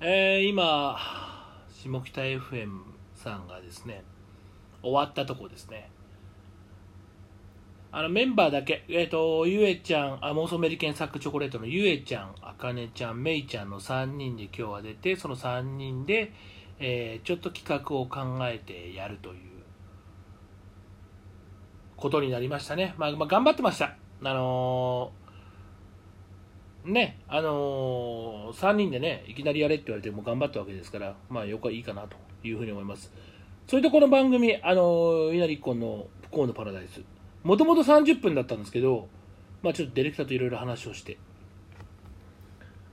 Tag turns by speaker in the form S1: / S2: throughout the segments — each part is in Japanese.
S1: えー今下北 FM さんがですね終わったとこですねあのメンバーだけ、えっ、と、ゆえちゃん、あ、妄想メリケンサックチョコレートのゆえちゃん、あかねちゃん、めいちゃんの3人で今日は出て、その3人で、えーちょっと企画を考えてやるということになりましたね。まあ、まあ、頑張ってました。あのーね、あのー、3人でね、いきなりやれって言われても頑張ったわけですから、まあ、よくはいいかなというふうに思います。それとこの番組、あのー、稲荷っ子の不幸のパラダイス、もともと30分だったんですけど、まあ、ちょっとディレクターといろいろ話をして、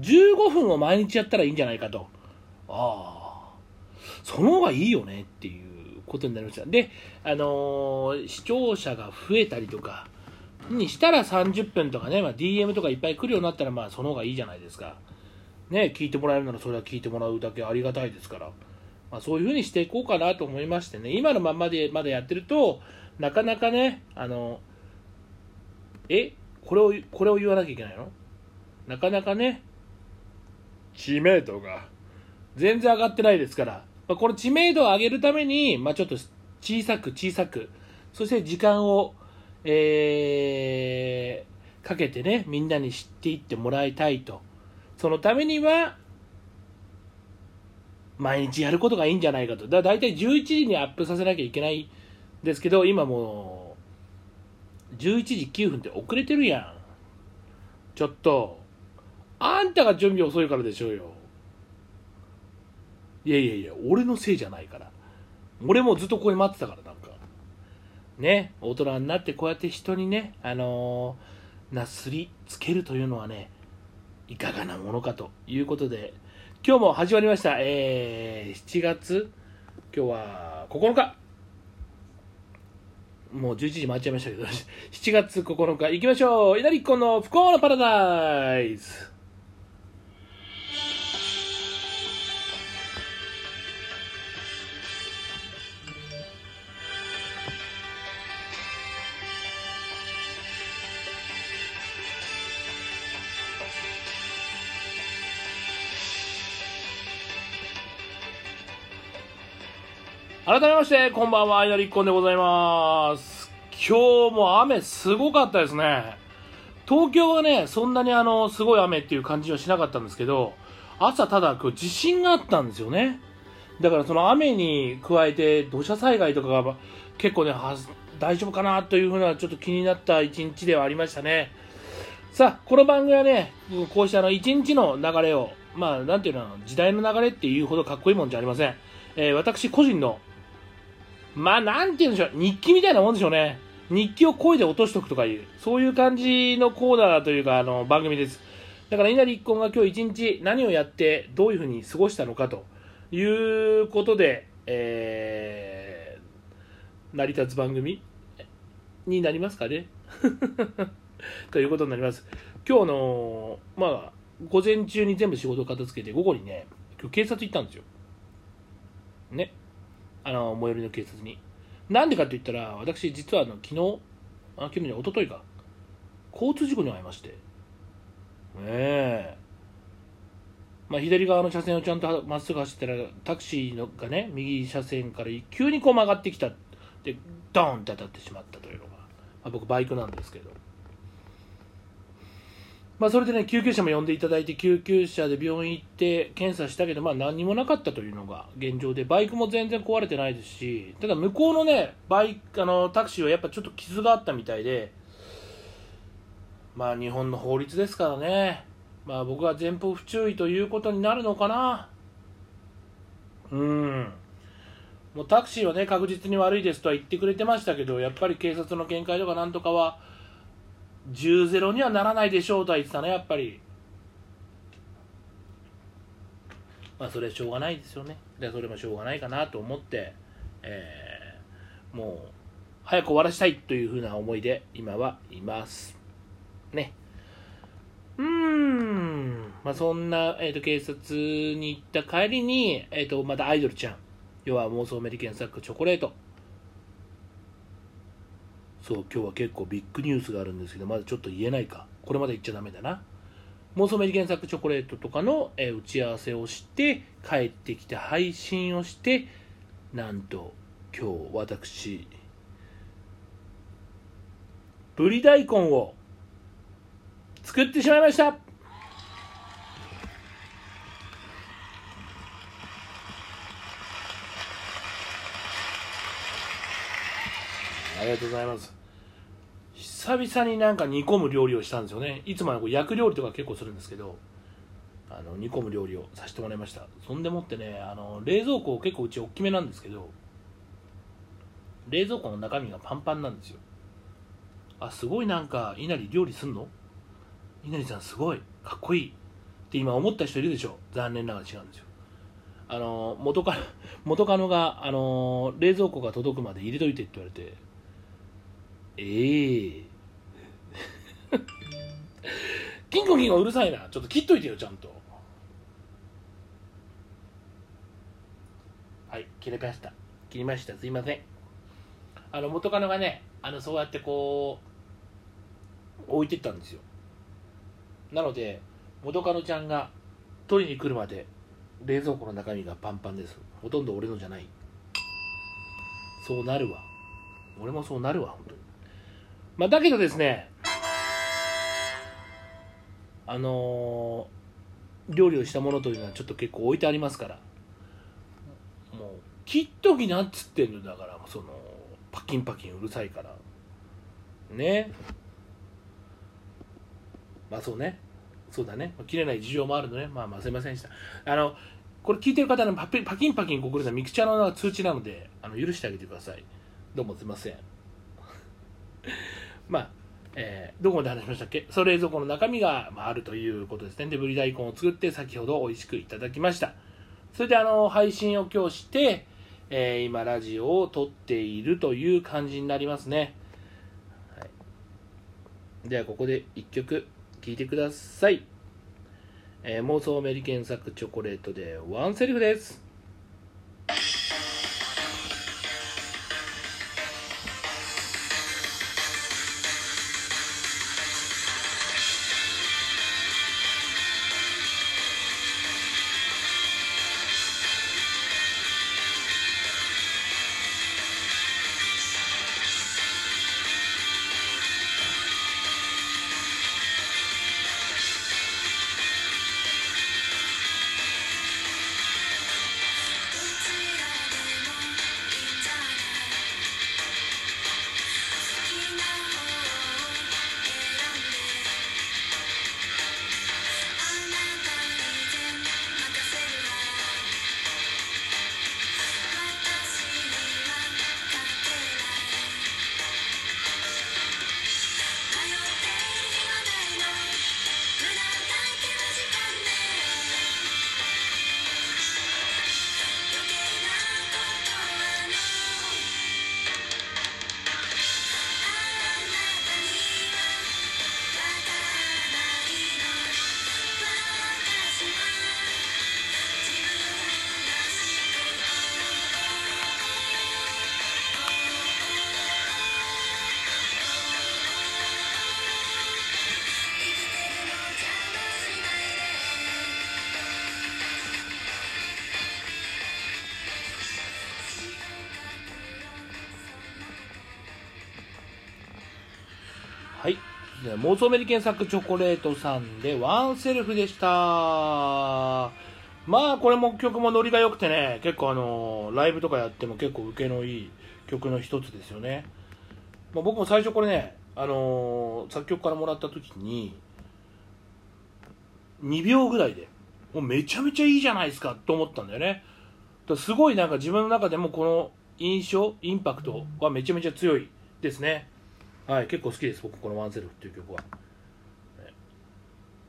S1: 15分を毎日やったらいいんじゃないかと。ああ、その方がいいよねっていうことになりました。で、あのー視聴者が増えたりとか、にしたら30分とかね、まあ、DM とかいっぱい来るようになったら、まあ、その方がいいじゃないですか。ね、聞いてもらえるならそれは聞いてもらうだけありがたいですから、まあ、そういうふうにしていこうかなと思いましてね、今のままでまだやってると、なかなかね、あの、えこれを、これを言わなきゃいけないの？なかなかね、知名度が全然上がってないですから、まあ、この知名度を上げるために、まあ、ちょっと小さく小さく、そして時間を、えーかけてね、みんなに知っていってもらいたいと。そのためには、毎日やることがいいんじゃないかと。だから大体11時にアップさせなきゃいけないんですけど、今もう、11時9分って遅れてるやん。ちょっと、あんたが準備遅いからでしょうよ。いやいやいや、俺のせいじゃないから。俺もずっとここに待ってたから、ね、大人になってこうやって人にね、あのーなすりつけるというのはね、いかがなものかということで、今日も始まりました、えー、7月、今日は9日。もう11時回っちゃいましたけど、7月9日、行きましょう。稲荷っ子の不幸のパラダイス。改めまして、こんばんは、稲荷っ子でございます。今日も雨すごかったですね。東京はね、そんなにあの、すごい雨っていう感じはしなかったんですけど、朝ただ今日地震があったんですよね。だからその雨に加えて土砂災害とかが結構ね、大丈夫かなというふうなちょっと気になった一日ではありましたね。さあ、この番組はね、こうしたあの一日の流れを、まあ、なんていうの、時代の流れっていうほどかっこいいもんじゃありません。えー私個人のまあ、なんて言うんでしょう。日記みたいなもんでしょうね。日記を声で落としとくとかいう、そういう感じのコーナーというか、あの、番組です。だから、稲荷一婚が今日一日何をやって、どういうふうに過ごしたのかということで、えー、成り立つ番組になりますかね。ということになります。今日の、まあ、午前中に全部仕事を片付けて、午後にね、今日警察行ったんですよ。ね。あの最寄りの警察に。なんでかって言ったら私実はあの昨日あ昨日じゃ一昨日か。交通事故に遭いまして。ねえ。まあ左側の車線をちゃんとまっすぐ走ったらタクシーのがね右車線から急にこう曲がってきたでドーンって当たってしまったというのが、まあ、僕バイクなんですけど。まあ、それでね救急車も呼んでいただいて救急車で病院行って検査したけど、まあ、何もなかったというのが現状でバイクも全然壊れてないですしただ向こうのねバイあのタクシーはやっぱちょっと傷があったみたいでまあ日本の法律ですからね。まあ僕は前方不注意ということになるのかな。うん。もうタクシーはね確実に悪いですとは言ってくれてましたけどやっぱり警察の見解とかなんとかは10ゼロにはならないでしょうとは言ってたねやっぱり。まあそれはしょうがないですよね。でそれもしょうがないかなと思って、えーもう早く終わらせたいというふうな思いで今はいます。ね。うーん。まあそんな、えー、と警察に行った帰りに、えー、とまたアイドルちゃん。要は妄想アメリケンサックチョコレート。そう今日は結構ビッグニュースがあるんですけどまだちょっと言えないか。これまで言っちゃダメだな。妄想メリケン作チョコレートとかの、え打ち合わせをして帰ってきて配信をしてなんと今日私ぶり大根を作ってしまいました。ありがとうございます。久々になんか煮込む料理をしたんですよね。いつもはこう焼く料理とか結構するんですけどあの煮込む料理をさせてもらいました。そんでもってねあの冷蔵庫結構うち大きめなんですけど冷蔵庫の中身がパンパンなんですよ。あすごいなんか稲荷料理すんの？稲荷さんすごいかっこいい。って今思った人いるでしょ？残念ながら違うんですよ。あの元カノ 元カノがあの冷蔵庫が届くまで入れといてって言われてええキンコキンがうるさいな。ちょっと切っといてよちゃんと。はい切れました。切りました。すいません。あの元カノがねあのそうやってこう置いてったんですよ。なので元カノちゃんが取りに来るまで冷蔵庫の中身がパンパンです。ほとんど俺のじゃない。そうなるわ。俺もそうなるわ本当に。まあだけどですねあのー料理をしたものというのはちょっと結構置いてありますから。もう切っときなっつってんのだからそのパキンパキンうるさいから。ね。まあそうね。そうだね。切れない事情もあるのね。まあまあすいませんでした。あのこれ聞いてる方のパピパキンパキンこくるのはミクチャの通知なのであの許してあげてください。どうもすいません。まあえー。どこまで話しましたっけ？その冷蔵庫の中身が、まあ、るということですね。でぶり大根を作って先ほど美味しくいただきました。それであの配信を今日して、えー今ラジオを撮っているという感じになりますね、はい、ではここで1曲聴いてください、えー妄想メリケン作チョコレートでワンセリフです。はい。妄想メリケン作チョコレートさんでワンセルフでした。まあこれも曲もノリが良くてね、結構あのライブとかやっても結構受けのいい曲の一つですよね。まあ、僕も最初これね、あのー作曲からもらった時に2秒ぐらいでもうめちゃめちゃいいじゃないですかと思ったんだよね。だすごいなんか自分の中でもこの印象、インパクトはめちゃめちゃ強いですね。はい、結構好きです、僕、このワンセルフっていう曲は。ね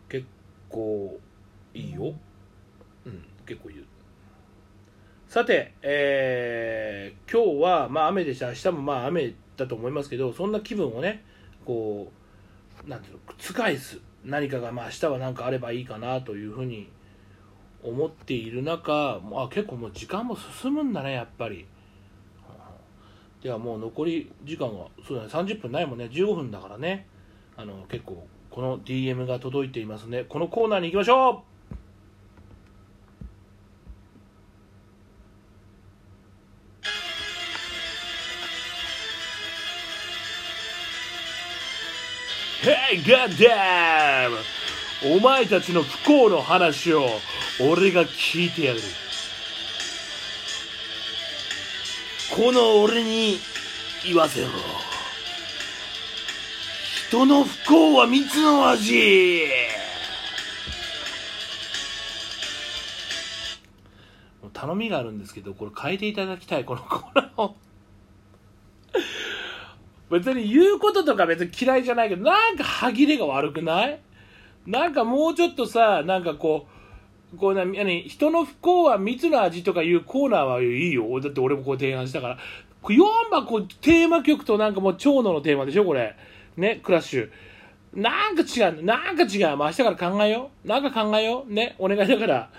S1: 結構いいよ。うん、結構いいよ。さて、えー今日は、まあ雨でした、明日もまあ雨だと思いますけど、そんな気分をね、こう、なんていうの、覆す何かが、まあ明日は何かあればいいかなというふうに思っている中、あ結構もう時間も進むんだね、やっぱり。ではもう残り時間はそうだね30分ないもんね。15分だからね。あの結構この DM が届いていますね。このコーナーに行きましょう。HEYGODAM! お前たちの不幸の話を俺が聞いてやる。この俺に言わせろ。人の不幸は蜜の味。頼みがあるんですけどこれ変えていただきたいこのコーナーを。別に言うこととか別に嫌いじゃないけどなんか歯切れが悪くない？なんかもうちょっとさなんかこうこうな何人の不幸は蜜の味とかいうコーナーはいいよだって俺もこう提案したから4番こうテーマ曲となんかもう長野のテーマでしょこれね、クラッシュ。なんか違う、なんか違う。明日から考えよう。なんか考えよう。ね、お願いだから。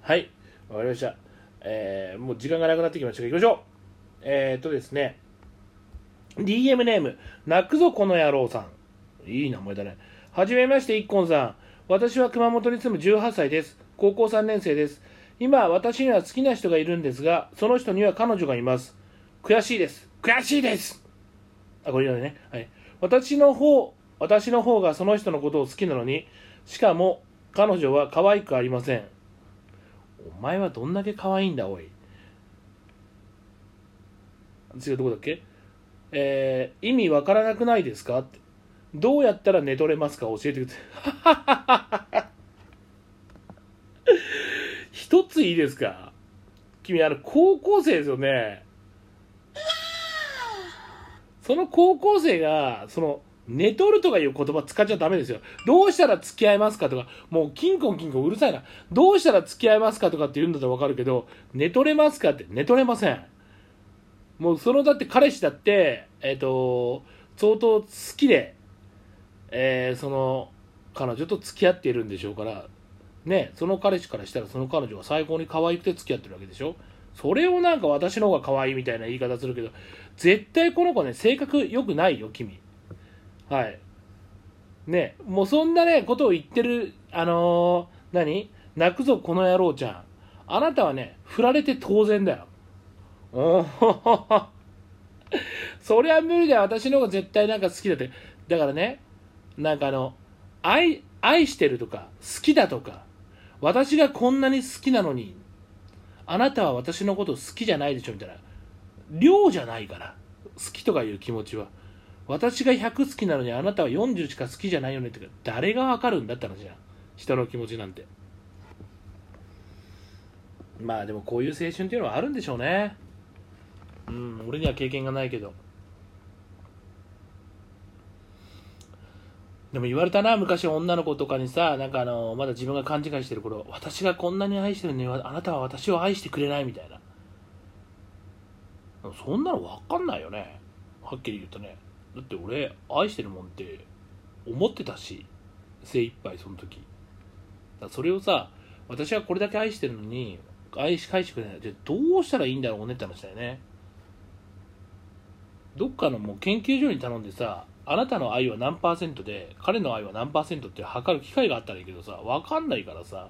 S1: はい、わかりました。えー、もう時間がなくなってきましたが、行きましょう。えー、っとですね、DM ネーム、泣くぞこの野郎さん。いい名前だね。はじめまして、いっこんさん。私は熊本に住む18歳です。高校3年生です。今、私には好きな人がいるんですが、その人には彼女がいます。悔しいです。悔しいですあ、これね。はい。私の方、私の方がその人のことを好きなのに、しかも彼女は可愛くありません。お前はどんだけ可愛いんだ、おい。次はどこだっけ？えー、意味わからなくないですか？って。どうやったら寝取れますか？教えてください。一ついいですか？君、あの、高校生ですよね。その高校生が、その、寝取るとかいう言葉使っちゃダメですよ。どうしたら付き合いますかとか、もうキンコンキンコンうるさいな。どうしたら付き合いますかとかって言うんだったらわかるけど、寝取れますかって寝取れません。もうそのだって彼氏だって、えっ、ー、と、相当好きで、えー、その彼女と付き合っているんでしょうから、ね、その彼氏からしたらその彼女は最高に可愛くて付き合ってるわけでしょ？それをなんか私の方が可愛いみたいな言い方するけど、絶対この子ね、性格良くないよ、君。はい。ね、もうそんなね、ことを言ってる、あのー、何？泣くぞ、この野郎ちゃん。あなたはね、振られて当然だよ。おお そりゃ無理だよ。私の方が絶対なんか好きだって。だからね、なんかあの、愛、愛してるとか、好きだとか、私がこんなに好きなのに、あなたは私のこと好きじゃないでしょみたいな。量じゃないから好きとかいう気持ちは。私が100好きなのにあなたは40しか好きじゃないよねって誰がわかるんだって話じゃん。人の気持ちなんて。まあでもこういう青春っていうのはあるんでしょうね。うん俺には経験がないけど。でも言われたな、昔女の子とかにさ、なんかあの、まだ自分が勘違いしてる頃、私がこんなに愛してるのに、あなたは私を愛してくれないみたいな。そんなの分かんないよね。はっきり言うとね。だって俺、愛してるもんって思ってたし、精一杯その時。だそれをさ、私はこれだけ愛してるのに、愛し返してくれない。じゃどうしたらいいんだろうねって話だよね。どっかのもう研究所に頼んでさ、あなたの愛は何パーセントで彼の愛は何パーセントって測る機会があったらいいけどさ分かんないからさ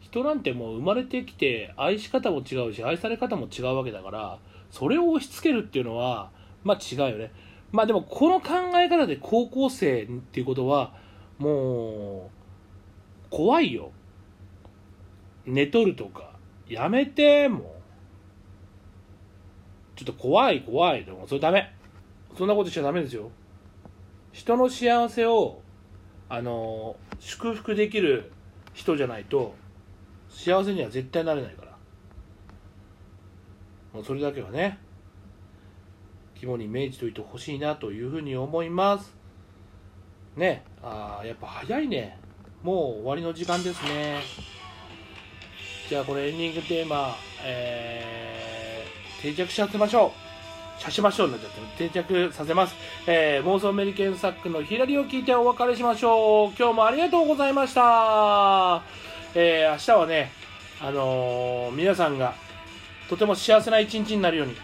S1: 人なんてもう生まれてきて愛し方も違うし愛され方も違うわけだからそれを押し付けるっていうのはまあ違うよね。まあでもこの考え方で高校生っていうことはもう怖いよ。寝とるとかやめてもう。ちょっと怖い怖い。でもそれダメ。そんなことしちゃダメですよ。人の幸せをあの祝福できる人じゃないと幸せには絶対なれないから。もうそれだけはね。肝に銘じといてほしいなというふうに思います。ね。あやっぱ早いね。もう終わりの時間ですね。じゃあこれエンディングテーマ、えー、定着しちゃってましょう。写しましょうになっちゃって定着させます、えー、妄想メリケンサックの左を聞いてお別れしましょう。今日もありがとうございました。えー、明日はねあのー、皆さんがとても幸せな一日になるように。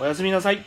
S1: おやすみなさい。